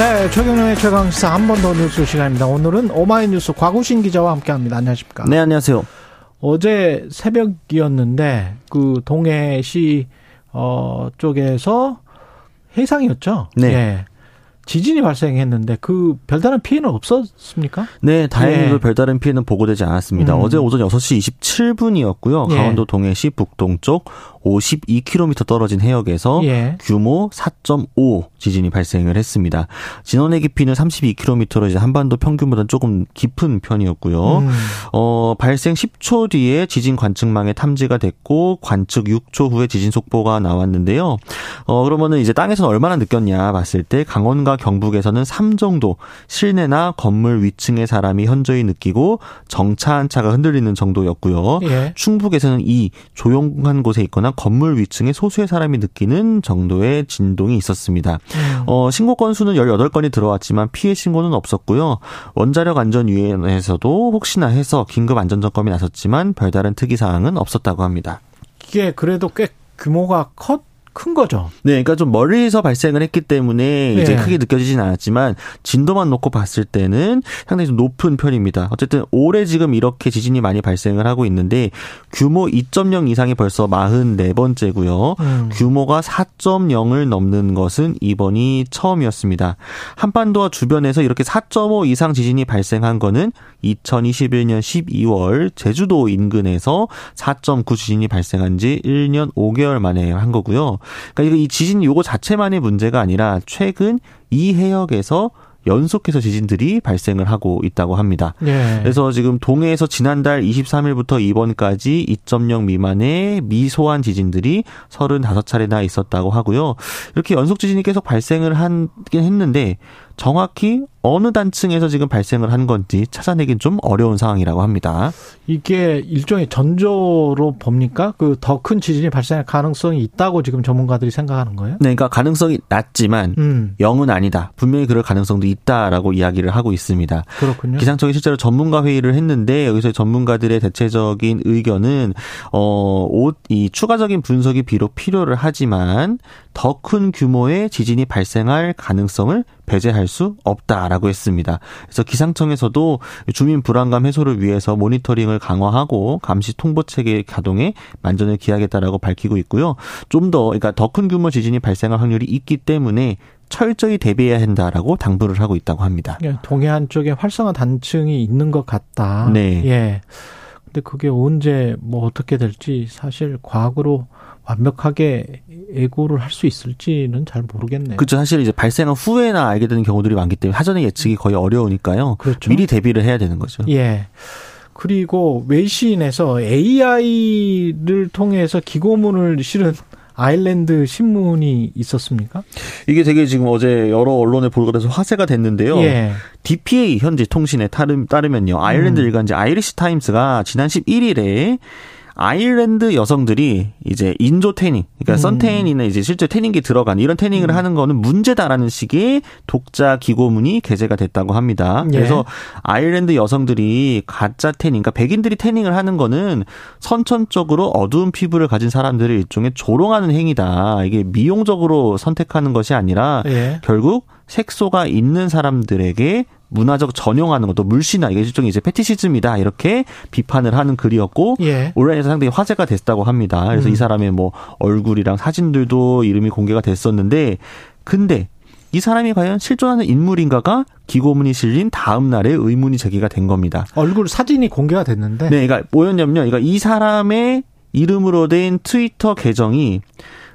네, 최경영의 최강시사 한 번 더 뉴스 시간입니다. 오늘은 오마이뉴스 과구신 기자와 함께합니다. 안녕하십니까? 네, 안녕하세요. 어제 새벽이었는데 그 동해시 어 쪽에서 해상이었죠. 네. 예. 지진이 발생했는데 그 별다른 피해는 없었습니까? 네, 다행히도 예. 별다른 피해는 보고되지 않았습니다. 음. 어제 오전 6시 27분이었고요. 예. 강원도 동해시 북동쪽 52km 떨어진 해역에서 예. 규모 4.5 지진이 발생을 했습니다. 진원의 깊이는 32km로 이제 한반도 평균보다 조금 깊은 편이었고요. 음. 어, 발생 10초 뒤에 지진 관측망에 탐지가 됐고 관측 6초 후에 지진 속보가 나왔는데요. 어, 그러면은 이제 땅에서는 얼마나 느꼈냐 봤을 때 강원과 경북에서는 3 정도 실내나 건물 위층의 사람이 현저히 느끼고 정차 한 차가 흔들리는 정도였고요. 예. 충북에서는 이 조용한 곳에 있거나 건물 위층에 소수의 사람이 느끼는 정도의 진동이 있었습니다. 음. 어, 신고 건수는 18건이 들어왔지만 피해 신고는 없었고요. 원자력 안전위원회에서도 혹시나 해서 긴급 안전 점검이 나섰지만 별다른 특이 사항은 없었다고 합니다. 이게 그래도 꽤 규모가 컸, 큰 거죠. 네, 그러니까 좀 멀리서 발생을 했기 때문에 이제 예. 크게 느껴지진 않았지만 진도만 놓고 봤을 때는 상당히 좀 높은 편입니다. 어쨌든 올해 지금 이렇게 지진이 많이 발생을 하고 있는데 규모 2.0 이상이 벌써 44번째고요. 음. 규모가 4.0을 넘는 것은 이번이 처음이었습니다. 한반도와 주변에서 이렇게 4.5 이상 지진이 발생한 거는 2021년 12월 제주도 인근에서 4.9 지진이 발생한 지 1년 5개월 만에 한 거고요. 그러니까 이 지진 요거 자체만의 문제가 아니라 최근 이 해역에서 연속해서 지진들이 발생을 하고 있다고 합니다. 예. 그래서 지금 동해에서 지난달 23일부터 이번까지 2.0 미만의 미소한 지진들이 35차례나 있었다고 하고요. 이렇게 연속 지진이 계속 발생을 하긴 했는데 정확히 어느 단층에서 지금 발생을 한 건지 찾아내긴 좀 어려운 상황이라고 합니다. 이게 일종의 전조로 봅니까? 그 더 큰 지진이 발생할 가능성이 있다고 지금 전문가들이 생각하는 거예요? 네, 그러니까 가능성이 낮지만 음, 0은 아니다. 분명히 그럴 가능성도 있다라고 이야기를 하고 있습니다. 그렇군요. 기상청이 실제로 전문가 회의를 했는데 여기서 전문가들의 대체적인 의견은 어이 추가적인 분석이 비록 필요를 하지만 더 큰 규모의 지진이 발생할 가능성을 배제할 수 없다라고 했습니다. 그래서 기상청에서도 주민 불안감 해소를 위해서 모니터링을 강화하고 감시 통보 체계 가동에 만전을 기하겠다라고 밝히고 있고요. 좀 더 그러니까 더 큰 규모 지진이 발생할 확률이 있기 때문에 철저히 대비해야 한다라고 당부를 하고 있다고 합니다. 예, 동해안 쪽에 활성화 단층이 있는 것 같다. 네. 예. 근데 그게 언제 뭐 어떻게 될지 사실 과학으로 완벽하게 예고를 할 수 있을지는 잘 모르겠네요. 그렇죠. 사실 이제 발생한 후에나 알게 되는 경우들이 많기 때문에 사전에 예측이 거의 어려우니까요. 그렇죠. 미리 대비를 해야 되는 거죠. 예. 그리고 외신에서 AI를 통해서 기고문을 실은 아일랜드 신문이 있었습니까? 이게 되게 지금 어제 여러 언론에 보도가 돼서 화제가 됐는데요. 예. DPA 현지 통신에 따르, 따르면요. 아일랜드 음. 일간지 아이리시 타임스가 지난 11일에 아일랜드 여성들이 이제 인조 태닝, 그러니까 음. 선태닝이나 이제 실제 태닝기 들어간 이런 태닝을 하는 거는 문제다라는 식의 독자 기고문이 게재가 됐다고 합니다. 예. 그래서 아일랜드 여성들이 가짜 태닝, 그러니까 백인들이 태닝을 하는 거는 선천적으로 어두운 피부를 가진 사람들을 일종의 조롱하는 행위다. 이게 미용적으로 선택하는 것이 아니라 예. 결국 색소가 있는 사람들에게 문화적 전용하는 것도 물씨나 이게 일종의 이제 페티시즘이다 이렇게 비판을 하는 글이었고 예. 온라인에서 상당히 화제가 됐다고 합니다. 그래서 음. 이 사람의 뭐 얼굴이랑 사진들도 이름이 공개가 됐었는데 근데 이 사람이 과연 실존하는 인물인가가 기고문이 실린 다음 날에 의문이 제기가 된 겁니다. 얼굴 사진이 공개가 됐는데 네, 그러니까 뭐였냐면요. 그러니까 이 사람의 이름으로 된 트위터 계정이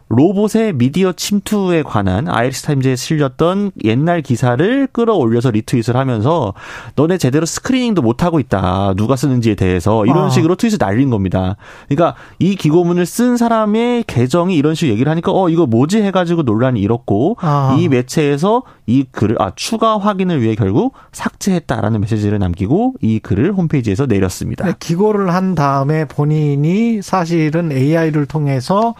로봇의 미디어 침투에 관한 아이리시 타임즈에 실렸던 옛날 기사를 끌어올려서 리트윗을 하면서 너네 제대로 스크리닝도 못 하고 있다. 누가 쓰는지에 대해서 이런 아. 식으로 트윗을 날린 겁니다. 그러니까 이 기고문을 쓴 사람의 계정이 이런 식으로 얘기를 하니까 어 이거 뭐지 해가지고 논란이 일었고 아. 이 매체에서 이 글을 아 추가 확인을 위해 결국 삭제했다라는 메시지를 남기고 이 글을 홈페이지에서 내렸습니다. 네, 기고를 한 다음에 본인이 사실은 AI를 통해서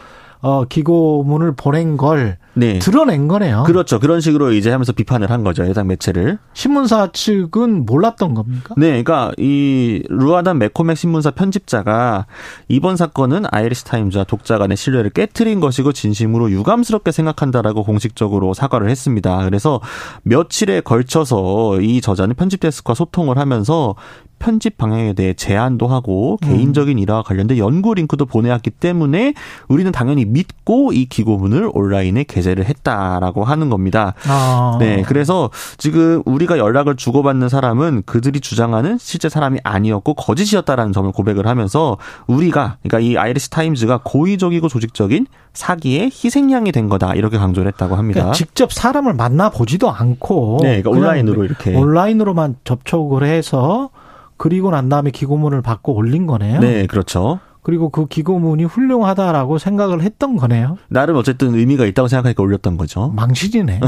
어, 기고문을 보낸 걸 네. 드러낸 거네요. 그렇죠. 그런 식으로 이제 하면서 비판을 한 거죠. 해당 매체를. 신문사 측은 몰랐던 겁니까? 네. 그러니까 이 루아단 매코맥 신문사 편집자가 이번 사건은 아이리시 타임즈와 독자 간의 신뢰를 깨뜨린 것이고 진심으로 유감스럽게 생각한다라고 공식적으로 사과를 했습니다. 그래서 며칠에 걸쳐서 이 저자는 편집 데스크와 소통을 하면서 편집 방향에 대해 제안도 하고 음. 개인적인 일화와 관련된 연구 링크도 보내왔기 때문에 우리는 당연히 믿고 이 기고문을 온라인에 게재 를 했다라고 하는 겁니다. 아. 네, 그래서 지금 우리가 연락을 주고받는 사람은 그들이 주장하는 실제 사람이 아니었고 거짓이었다라는 점을 고백을 하면서 우리가 그러니까 이 아이리스 타임즈가 고의적이고 조직적인 사기의 희생양이 된 거다 이렇게 강조를 했다고 합니다. 그러니까 직접 사람을 만나 보지도 않고 네, 그러니까 온라인으로 이렇게 온라인으로만 접촉을 해서 그리고 난 다음에 기고문을 받고 올린 거네요. 네, 그렇죠. 그리고 그 기고문이 훌륭하다라고 생각을 했던 거네요. 나름 어쨌든 의미가 있다고 생각하니까 올렸던 거죠. 망신이네.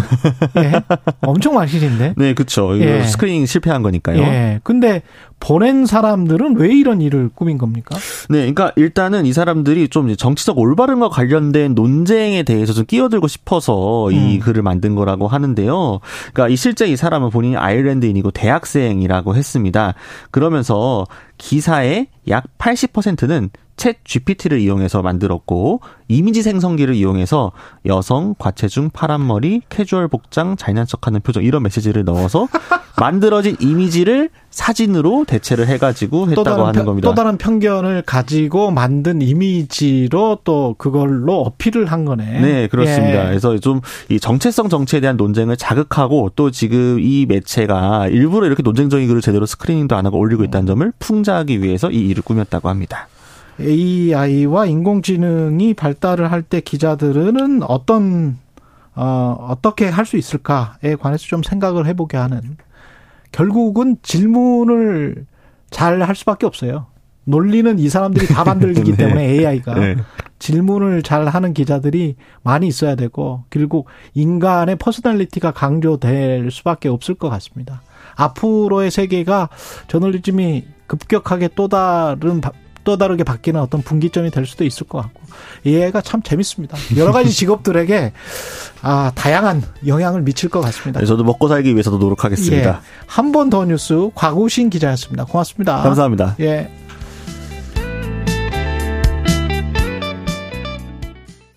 예. 엄청 망신인데. 네, 그렇죠. 예. 스크리닝 실패한 거니까요. 예. 근데 보낸 사람들은 왜 이런 일을 꾸민 겁니까? 네, 그러니까 일단은 이 사람들이 좀 정치적 올바름과 관련된 논쟁에 대해서 좀 끼어들고 싶어서 이 음. 글을 만든 거라고 하는데요. 그러니까 이 실제 이 사람은 본인이 아일랜드인이고 대학생이라고 했습니다. 그러면서 기사의 약 80%는 챗 GPT를 이용해서 만들었고 이미지 생성기를 이용해서 여성, 과체중, 파란 머리, 캐주얼 복장, 잘난 척하는 표정 이런 메시지를 넣어서 만들어진 이미지를 사진으로 대체를 해가지고 했다고 하는 겁니다. 또 다른 편견을 가지고 만든 이미지로 또 그걸로 어필을 한 거네. 네, 그렇습니다. 예. 그래서 좀 이 정체성 정치에 대한 논쟁을 자극하고 또 지금 이 매체가 일부러 이렇게 논쟁적인 글을 제대로 스크리닝도 안 하고 올리고 있다는 점을 풍자하기 위해서 이 일을 꾸몄다고 합니다. AI와 인공지능이 발달을 할 때 기자들은 어떤 어, 어떻게 할 수 있을까에 관해서 좀 생각을 해보게 하는 결국은 질문을 잘 할 수밖에 없어요. 논리는 이 사람들이 다 만들기 네. 때문에 AI가 네. 질문을 잘 하는 기자들이 많이 있어야 되고 결국 인간의 personality가 강조될 수밖에 없을 것 같습니다. 앞으로의 세계가 저널리즘이 급격하게 또 다른 또 다르게 바뀌는 어떤 분기점이 될 수도 있을 것 같고 얘가 참 재밌습니다. 여러 가지 직업들에게 아, 다양한 영향을 미칠 것 같습니다. 네, 저도 먹고 살기 위해서도 노력하겠습니다. 예, 한번 더 뉴스 곽우신 기자였습니다. 고맙습니다. 감사합니다. 예.